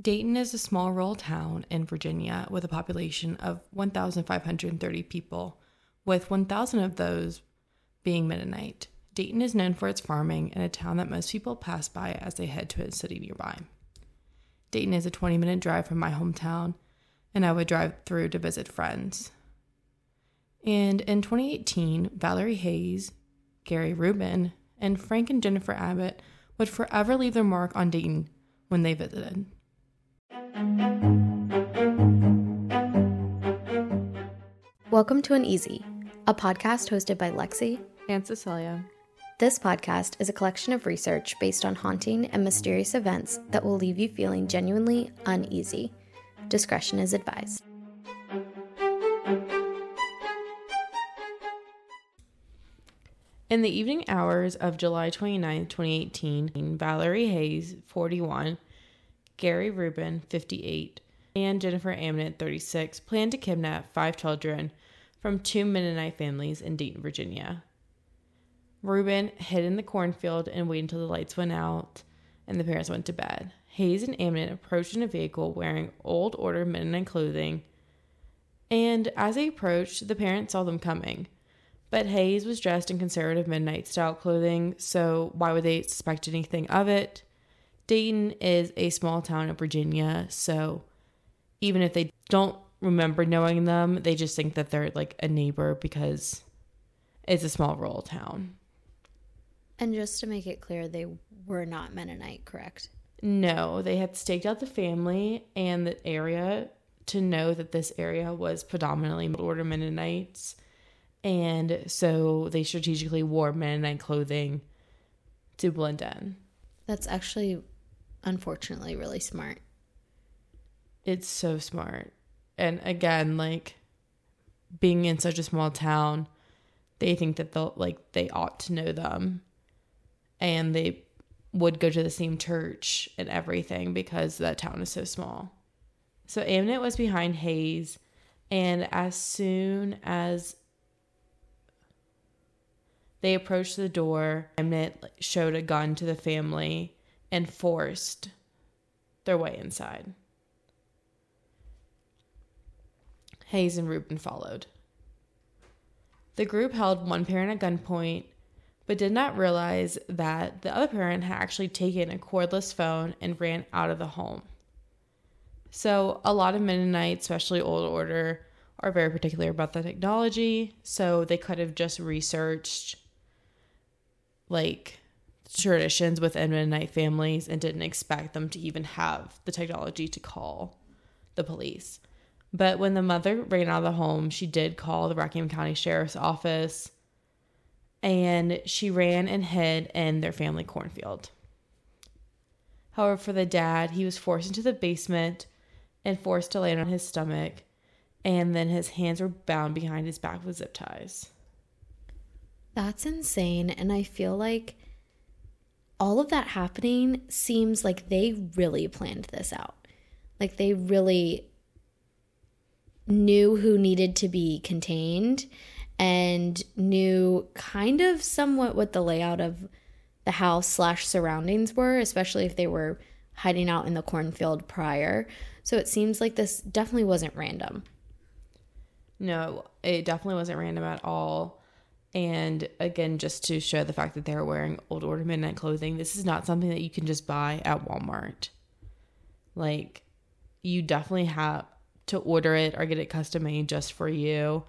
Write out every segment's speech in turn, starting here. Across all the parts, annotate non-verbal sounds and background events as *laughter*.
Dayton is a small rural town in Virginia with a population of 1,530 people, with 1,000 of those being Mennonite. Dayton is known for its farming and a town that most people pass by as they head to a city nearby. Dayton is a 20 minute drive from my hometown, and I would drive through to visit friends. And in 2018, Valerie Hayes, Gary Reburn, and Frank and Jennifer Amnett would forever leave their mark on Dayton when they visited. Welcome to Uneasy, a podcast hosted by Lexi and Cecilia. This podcast is a collection of research based on haunting and mysterious events that will leave you feeling genuinely uneasy. Discretion is advised. In the evening hours of July 29, 2018, Valerie Hayes, 41, Gary Reburn, 58, and Jennifer Amnett, 36, planned to kidnap five children from two Mennonite families in Dayton, Virginia. Reburn hid in the cornfield and waited until the lights went out and the parents went to bed. Hayes and Amnett approached in a vehicle wearing old order Mennonite clothing, and as they approached, the parents saw them coming. But Hayes was dressed in conservative Mennonite style clothing, so why would they suspect anything of it? Dayton is a small town in Virginia, so even if they don't remember knowing them, they just think that they're like a neighbor because it's a small rural town. And just to make it clear, they were not Mennonite, correct? No, they had staked out the family and the area to know that this area was predominantly order Mennonites. And so they strategically wore Mennonite clothing to blend in. That's actually unfortunately really smart. It's so smart. And again, like being in such a small town, they think that they'll like they ought to know them. And they would go to the same church and everything because that town is so small. So Amnett was behind Hayes, and as soon as they approached the door, Amnett showed a gun to the family and forced their way inside. Hayes and Reburn followed. The group held one parent at gunpoint, but did not realize that the other parent had actually taken a cordless phone and ran out of the home. So, a lot of Mennonites, especially Old Order, are very particular about the technology. So, they could have just researched like traditions within Mennonite families and didn't expect them to even have the technology to call the police. But when the mother ran out of the home, she did call the Rockingham County Sheriff's Office and she ran and hid in their family cornfield. However, for the dad, he was forced into the basement and forced to land on his stomach, and then his hands were bound behind his back with zip ties. That's insane. And I feel like all of that happening seems like they really planned this out. Like they really knew who needed to be contained and knew kind of somewhat what the layout of the house slash surroundings were, especially if they were hiding out in the cornfield prior. So it seems like this definitely wasn't random. No, it definitely wasn't random at all. And again, just to show the fact that they're wearing old order Mennonite clothing, this is not something that you can just buy at Walmart. Like, you definitely have to order it or get it custom made just for you.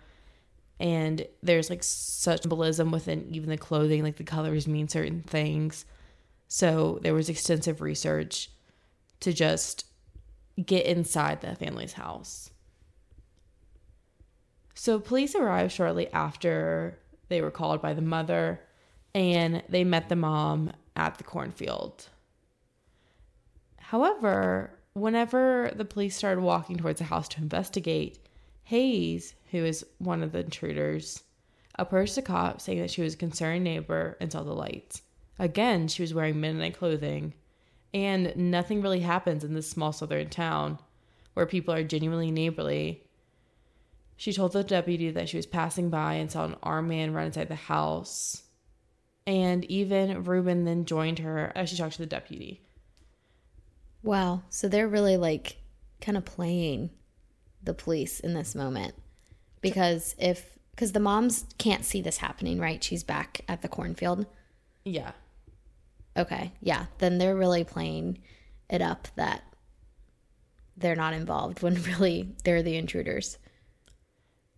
And there's like such symbolism within even the clothing, like the colors mean certain things. So there was extensive research to just get inside the family's house. So police arrived shortly after they were called by the mother and they met the mom at the cornfield. However, whenever the police started walking towards the house to investigate, Hayes, who is one of the intruders, approached the cop saying that she was a concerned neighbor and saw the lights. Again, she was wearing Mennonite clothing, and nothing really happens in this small southern town where people are genuinely neighborly she told the deputy that she was passing by and saw an armed man run inside the house. And even Reburn then joined her as she talked to the deputy. Wow. So they're really like kind of playing the police in this moment. Because if, because the moms can't see this happening, right? She's back at the cornfield. Yeah. Okay. Yeah. Then they're really playing it up that they're not involved when *laughs* really they're the intruders.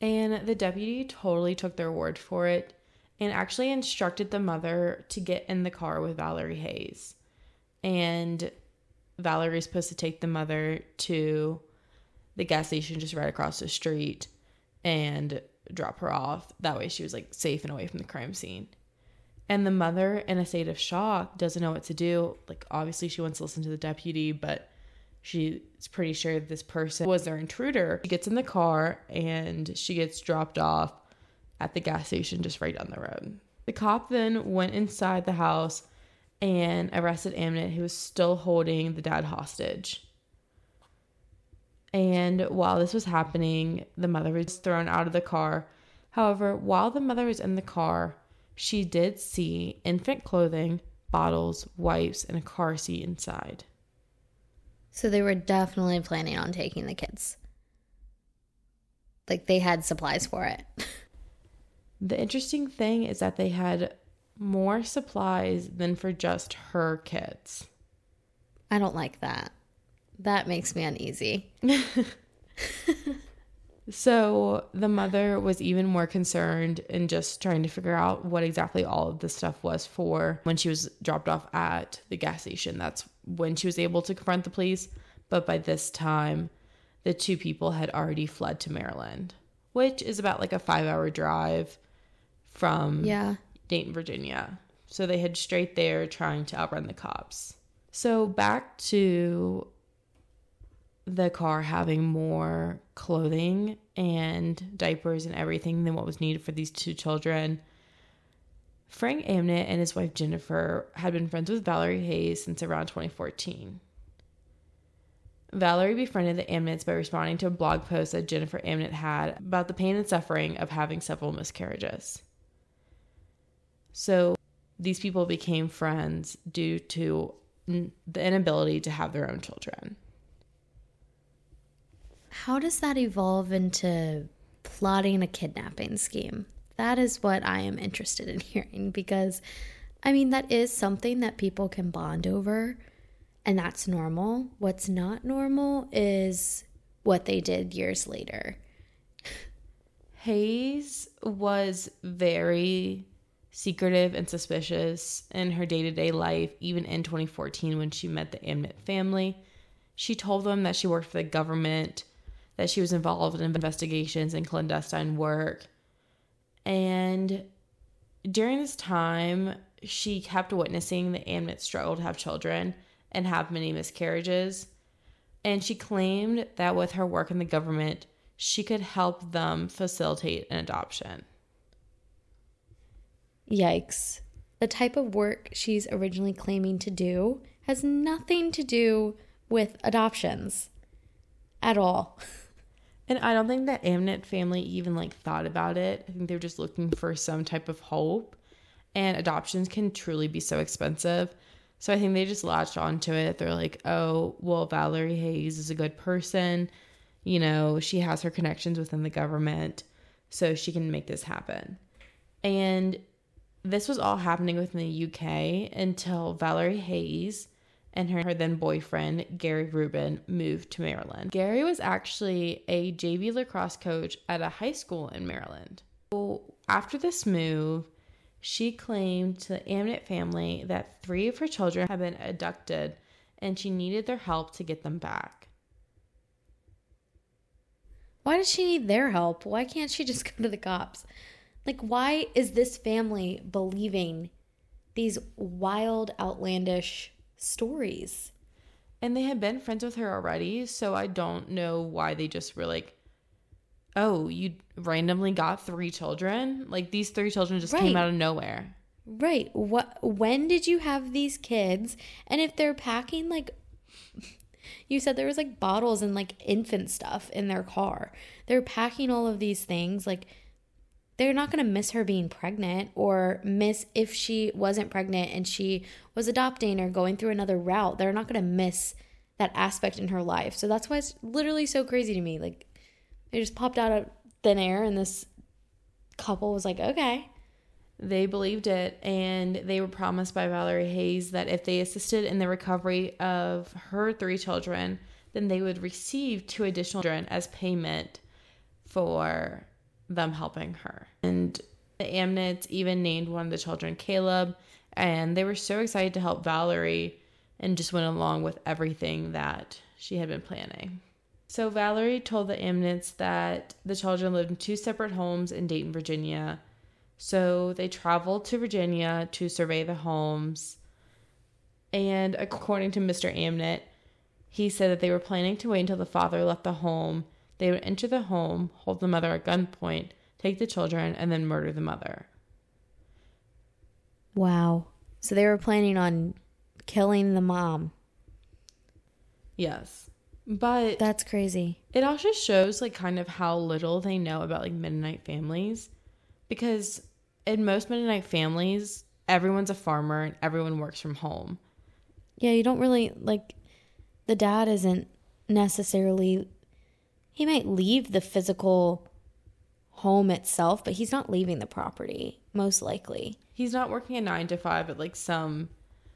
And the deputy totally took their word for it and actually instructed the mother to get in the car with Valerie Hayes. And Valerie's supposed to take the mother to the gas station just right across the street and drop her off. That way she was like safe and away from the crime scene. And the mother, in a state of shock, doesn't know what to do. Like, obviously, she wants to listen to the deputy, but she's pretty sure this person was their intruder. She gets in the car and she gets dropped off at the gas station just right down the road. The cop then went inside the house and arrested Amnett, who was still holding the dad hostage. And while this was happening, the mother was thrown out of the car. However, while the mother was in the car, she did see infant clothing, bottles, wipes, and a car seat inside. So they were definitely planning on taking the kids. Like they had supplies for it. *laughs* The interesting thing is that they had more supplies than for just her kids. I don't like that. That makes me uneasy. *laughs* So the mother was even more concerned in just trying to figure out what exactly all of this stuff was for when she was dropped off at the gas station. That's when she was able to confront the police. But by this time, the two people had already fled to Maryland, which is about like a five hour drive from Yeah. Dayton, Virginia. So they head straight there trying to outrun the cops. So back to the car having more clothing and diapers and everything than what was needed for these two children. Frank Amnett and his wife Jennifer had been friends with Valerie Hayes since around 2014. Valerie befriended the Amnetts by responding to a blog post that Jennifer Amnett had about the pain and suffering of having several miscarriages. So these people became friends due to the inability to have their own children. How does that evolve into plotting a kidnapping scheme? That is what I am interested in *laughs* hearing because, I mean, that is something that people can bond over, and that's normal. What's not normal is what they did years later. Hayes was very secretive and suspicious in her day to day life, even in 2014 when she met the Amnett family. She told them that she worked for the government, that she was involved in investigations and clandestine work. And during this time, she kept witnessing the Amnett struggle to have children and have many miscarriages. And she claimed that with her work in the government, she could help them facilitate an adoption. Yikes. The type of work she's originally claiming to do has nothing to do with adoptions at all. *laughs* And I don't think that Amnett family even like thought about it. I think they were just looking for some type of hope. And adoptions can truly be so expensive. So I think they just latched onto it. They're like, oh, well, Valerie Hayes is a good person. You know, she has her connections within the government, so she can make this happen. And this was all happening within the UK until Valerie Hayes and her, her then boyfriend, Gary Reburn, moved to Maryland. Gary was actually a JV lacrosse coach at a high school in Maryland. After this move, she claimed to the Amnett family that three of her children had been abducted and she needed their help to get them back. Why does she need their help? Why can't she just *laughs* go to the cops? Like, why is this family believing these wild, outlandish stories? And they had been friends with her already, so I don't know why they just were like, oh, you randomly got three children? Like, these three children just came out of nowhere. Right. What when did you have these kids? And if they're packing like *laughs* you said there was like bottles and like infant stuff in their car. They're packing all of these things like they're not going to miss her being pregnant or miss if she wasn't pregnant and she was adopting or going through another route. They're not going to miss that aspect in her life. So that's why it's literally so crazy to me. Like it just popped out of thin air and this couple was like, "Okay." They believed it and they were promised by Valerie Hayes that if they assisted in the recovery of her three children, then they would receive two additional children as payment for them helping her. And the Amnits even named one of the children Caleb, and they were so excited to help Valerie and just went along with everything that she had been planning. So Valerie told the Amnits that the children lived in two separate homes in Dayton, Virginia. So they traveled to Virginia to survey the homes. And according to Mr. Amnit, he said that they were planning to wait until the father left the home. They would enter the home, hold the mother at gunpoint, take the children, and then murder the mother. Wow. So they were planning on killing the mom. Yes. But That's crazy. it also shows like kind of how little they know about like Mennonite families because in most Mennonite families, everyone's a farmer and everyone works from home. Yeah, you don't really like the dad isn't necessarily he might leave the physical home itself, but he's not leaving the property most likely. He's not working a 9 to 5 at like some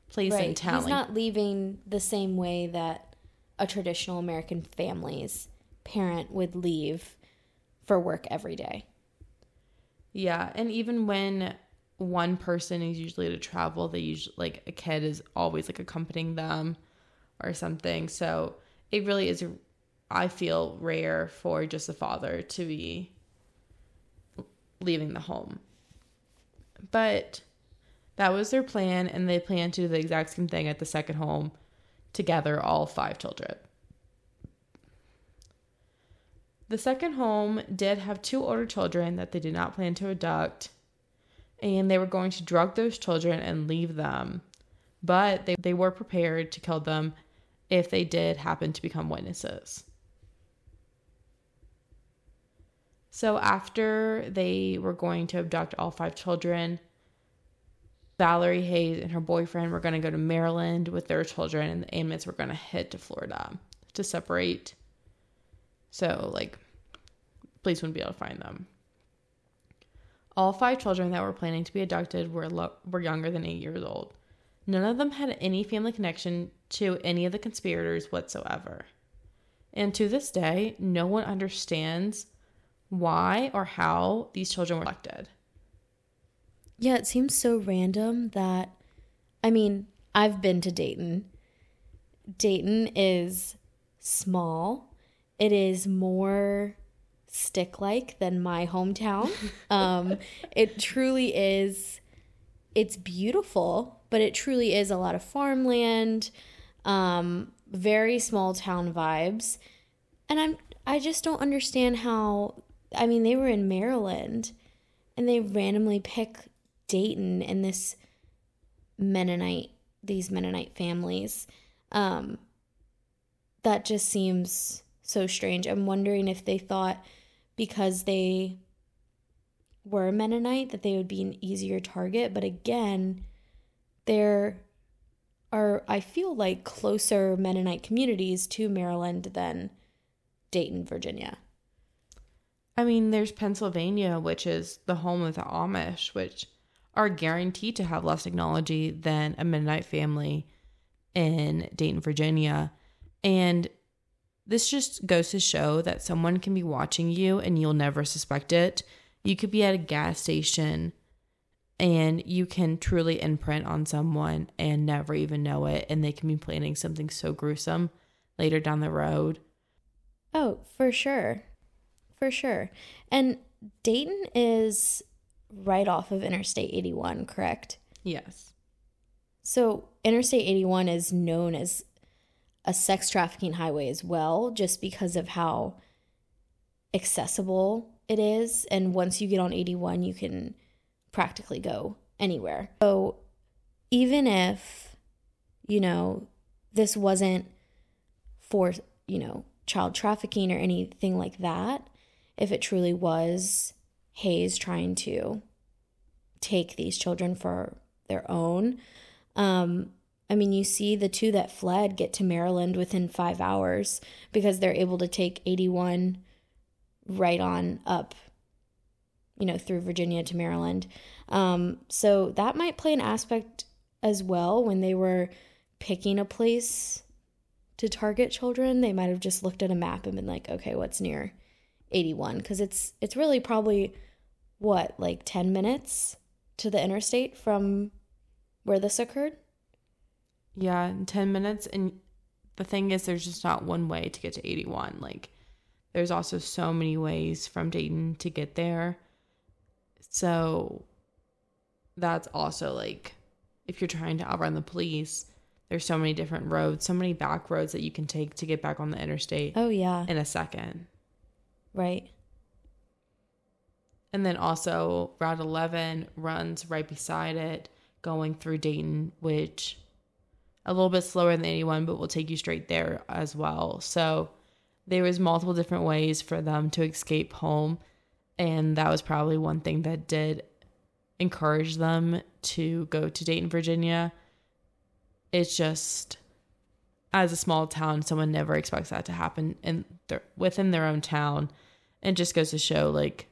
place in town. He's like- not leaving the same way that a traditional American family's parent would leave for work every day. Yeah, and even when one person is usually to travel, they usually like a kid is always like accompanying them or something. So it really is, I feel, rare for just a father to be leaving the home. But that was their plan, and they planned to do the exact same thing at the second home to gather all five children. The second home did have two older children that they did not plan to abduct, and they were going to drug those children and leave them. But they, they were prepared to kill them if they did happen to become witnesses. So, after they were going to abduct all five children, Valerie Hayes and her boyfriend were going to go to Maryland with their children, and the Amnits were going to head to Florida to separate. So, like, police wouldn't be able to find them. All five children that were planning to be abducted were lo- were younger than eight years old. None of them had any family connection to any of the conspirators whatsoever. And to this day, no one understands why or how these children were abducted. Yeah, it seems so random that I mean, I've been to Dayton. Dayton is small. It is more stick like than my hometown. *laughs* um, it truly is it's beautiful, but it truly is a lot of farmland, um, very small town vibes. And I'm I just don't understand how I mean they were in Maryland and they randomly pick Dayton and this Mennonite these Mennonite families. Um that just seems so strange. I'm wondering if they thought because they were Mennonite that they would be an easier target, but again, there are I feel like closer Mennonite communities to Maryland than Dayton, Virginia. I mean, there's Pennsylvania, which is the home of the Amish, which are guaranteed to have less technology than a Mennonite family in Dayton, Virginia. And this just goes to show that someone can be watching you and you'll never suspect it. You could be at a gas station and you can truly imprint on someone and never even know it. And they can be planning something so gruesome later down the road. Oh, for sure. For sure. And Dayton is right off of Interstate 81, correct? Yes. So, Interstate 81 is known as a sex trafficking highway as well, just because of how accessible it is. And once you get on 81, you can practically go anywhere. So, even if, you know, this wasn't for, you know, child trafficking or anything like that, if it truly was Hayes trying to take these children for their own, um, I mean, you see the two that fled get to Maryland within five hours because they're able to take 81 right on up, you know, through Virginia to Maryland. Um, so that might play an aspect as well when they were picking a place to target children. They might have just looked at a map and been like, okay, what's near 81? Because it's it's really probably what like 10 minutes to the interstate from where this occurred. Yeah, in 10 minutes. And the thing is, there's just not one way to get to 81. Like, there's also so many ways from Dayton to get there. So, that's also like, if you're trying to outrun the police, there's so many different roads, so many back roads that you can take to get back on the interstate. Oh, yeah. In a second. Right. And then also, Route 11 runs right beside it, going through Dayton, which a little bit slower than 81, but will take you straight there as well. So there was multiple different ways for them to escape home, and that was probably one thing that did encourage them to go to Dayton, Virginia. It's just as a small town, someone never expects that to happen in their, within their own town, and just goes to show like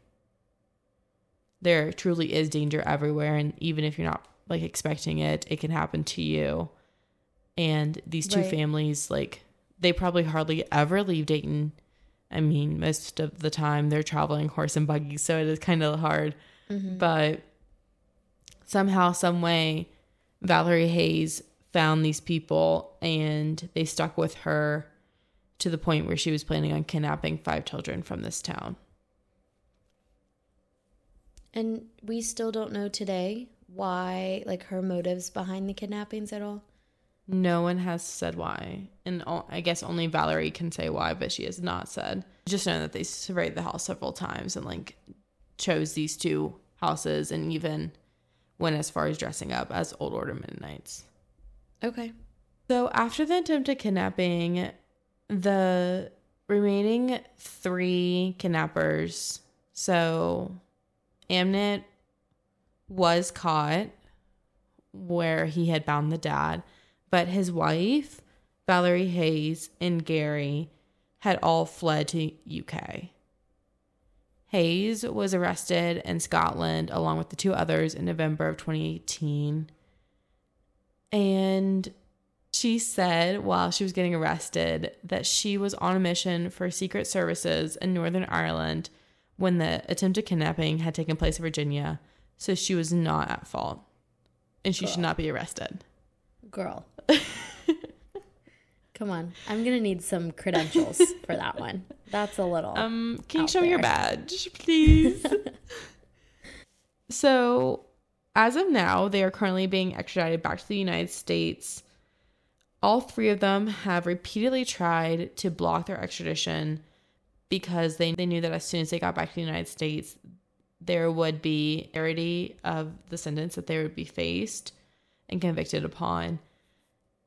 there truly is danger everywhere, and even if you're not like expecting it, it can happen to you and these two right. families like they probably hardly ever leave Dayton. I mean, most of the time they're traveling horse and buggy, so it is kind of hard. Mm-hmm. But somehow, some way, Valerie Hayes found these people and they stuck with her to the point where she was planning on kidnapping five children from this town. And we still don't know today why, like, her motives behind the kidnappings at all. No one has said why. And I guess only Valerie can say why, but she has not said. Just know that they surveyed the house several times and like chose these two houses and even went as far as dressing up as Old Order Mennonites. Okay. So after the attempted kidnapping, the remaining three kidnappers, so Amnit was caught where he had bound the dad but his wife, Valerie Hayes, and Gary had all fled to UK. Hayes was arrested in Scotland along with the two others in November of 2018. And she said while she was getting arrested that she was on a mission for Secret Services in Northern Ireland when the attempted kidnapping had taken place in Virginia. So she was not at fault and she should not be arrested. Girl. *laughs* Come on. I'm going to need some credentials for that one. That's a little. *laughs* Um, can you show me your badge, please? *laughs* so, as of now, they are currently being extradited back to the United States. All three of them have repeatedly tried to block their extradition because they, they knew that as soon as they got back to the United States, there would be clarity of the sentence that they would be faced and convicted upon.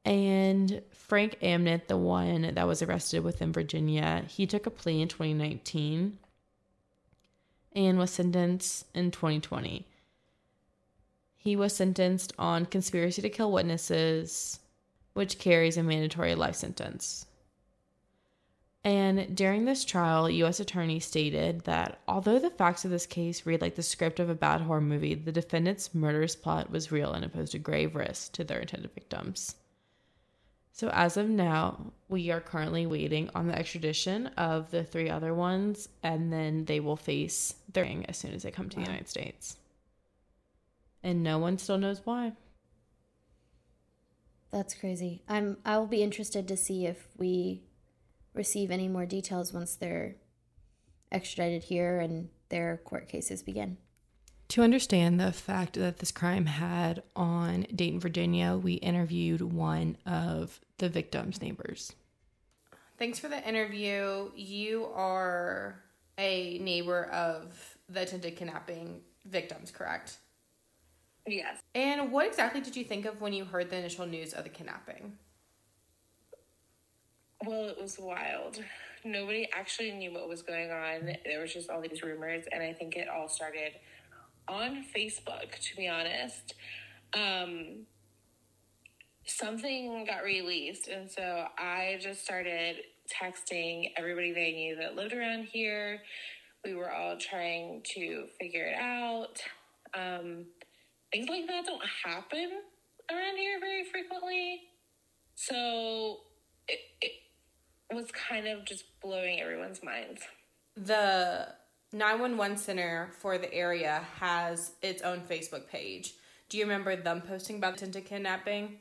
And Frank Amnett, the one that was arrested within Virginia, he took a plea in 2019 and was sentenced in 2020. He was sentenced on conspiracy to kill witnesses, which carries a mandatory life sentence. And during this trial, U.S. Attorney stated that although the facts of this case read like the script of a bad horror movie, the defendant's murderous plot was real and posed a grave risk to their intended victims. So, as of now, we are currently waiting on the extradition of the three other ones, and then they will face their as soon as they come to wow. the United States. And no one still knows why. That's crazy. I'm I will be interested to see if we receive any more details once they're extradited here and their court cases begin. To understand the fact that this crime had on Dayton, Virginia, we interviewed one of the victim's neighbors. Thanks for the interview. You are a neighbor of the attempted kidnapping victims, correct? Yes. And what exactly did you think of when you heard the initial news of the kidnapping? Well, it was wild. Nobody actually knew what was going on. There was just all these rumors, and I think it all started on Facebook, to be honest. Um, something got released. And so I just started texting everybody they knew that lived around here. We were all trying to figure it out. Um, things like that don't happen around here very frequently. So it, it was kind of just blowing everyone's minds. The 911 center for the area has its own Facebook page. Do you remember them posting about the attempted kidnapping?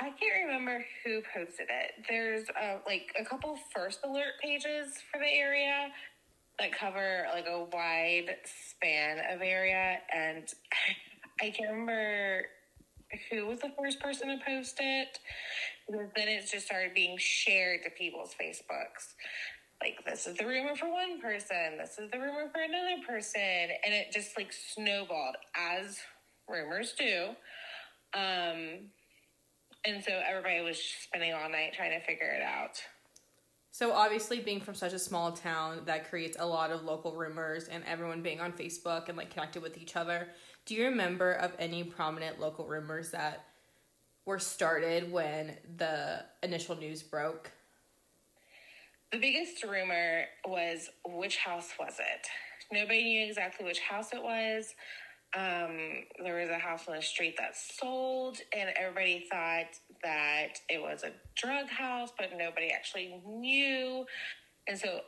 I can't remember who posted it. There's uh, like a couple first alert pages for the area that cover like a wide span of area, and *laughs* I can't remember who was the first person to post it. Because then it just started being shared to people's Facebooks. Like this is the rumor for one person, this is the rumor for another person, and it just like snowballed as rumors do. Um, and so everybody was spending all night trying to figure it out. So obviously being from such a small town that creates a lot of local rumors and everyone being on Facebook and like connected with each other. Do you remember of any prominent local rumors that were started when the initial news broke? The biggest rumor was which house was it? Nobody knew exactly which house it was. Um, there was a house on the street that sold, and everybody thought that it was a drug house, but nobody actually knew. And so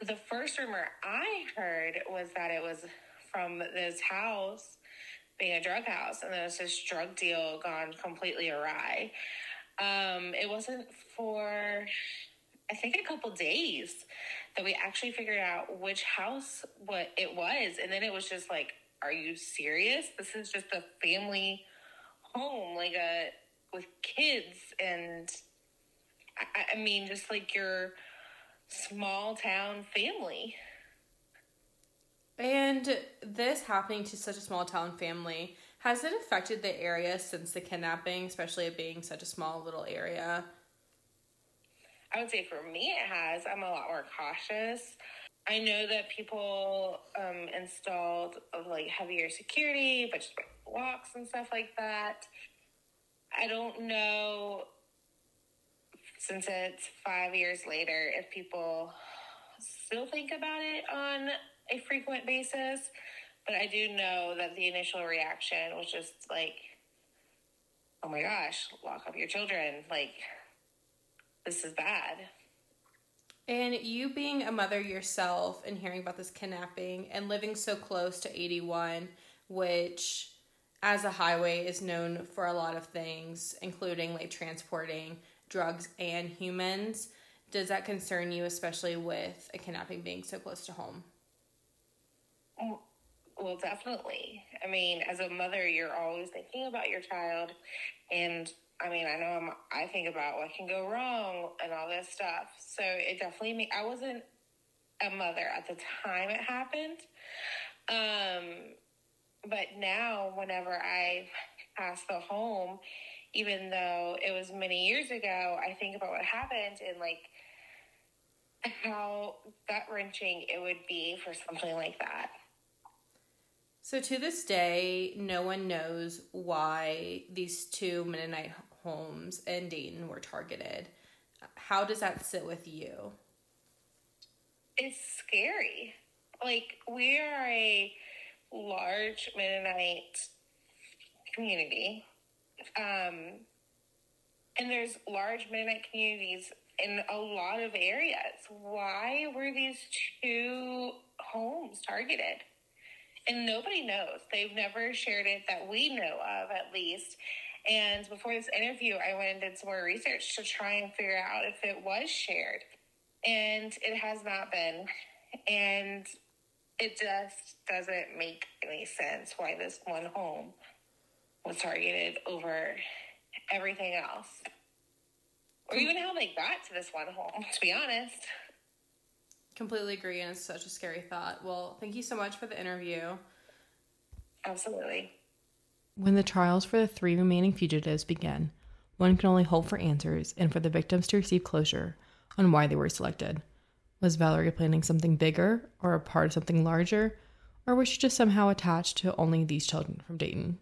the first rumor I heard was that it was from this house being a drug house, and then was this drug deal gone completely awry. Um, it wasn't for, I think, a couple days that we actually figured out which house what it was, and then it was just like are you serious? This is just a family home, like a with kids, and I, I mean, just like your small town family. And this happening to such a small town family, has it affected the area since the kidnapping, especially it being such a small little area? I would say for me, it has. I'm a lot more cautious. I know that people um, installed like heavier security, but just locks and stuff like that. I don't know since it's five years later if people still think about it on a frequent basis, but I do know that the initial reaction was just like, oh my gosh, lock up your children. Like, this is bad. And you being a mother yourself and hearing about this kidnapping and living so close to 81, which as a highway is known for a lot of things, including like transporting drugs and humans. Does that concern you, especially with a kidnapping being so close to home? Well, definitely. I mean, as a mother, you're always thinking about your child and I mean, I know I'm, I think about what can go wrong and all this stuff. So it definitely me. I wasn't a mother at the time it happened. Um, but now, whenever I pass the home, even though it was many years ago, I think about what happened and like how gut wrenching it would be for something like that. So to this day, no one knows why these two Mennonite homes in Dayton were targeted. How does that sit with you? It's scary. Like, we are a large Mennonite community. Um, and there's large Mennonite communities in a lot of areas. Why were these two homes targeted? And nobody knows. They've never shared it that we know of, at least. And before this interview, I went and did some more research to try and figure out if it was shared. And it has not been. And it just doesn't make any sense why this one home was targeted over everything else. Or even how they got to this one home, to be honest. Completely agree, and it's such a scary thought. Well, thank you so much for the interview. Absolutely. When the trials for the three remaining fugitives begin, one can only hope for answers and for the victims to receive closure on why they were selected. Was Valerie planning something bigger or a part of something larger, or was she just somehow attached to only these children from Dayton?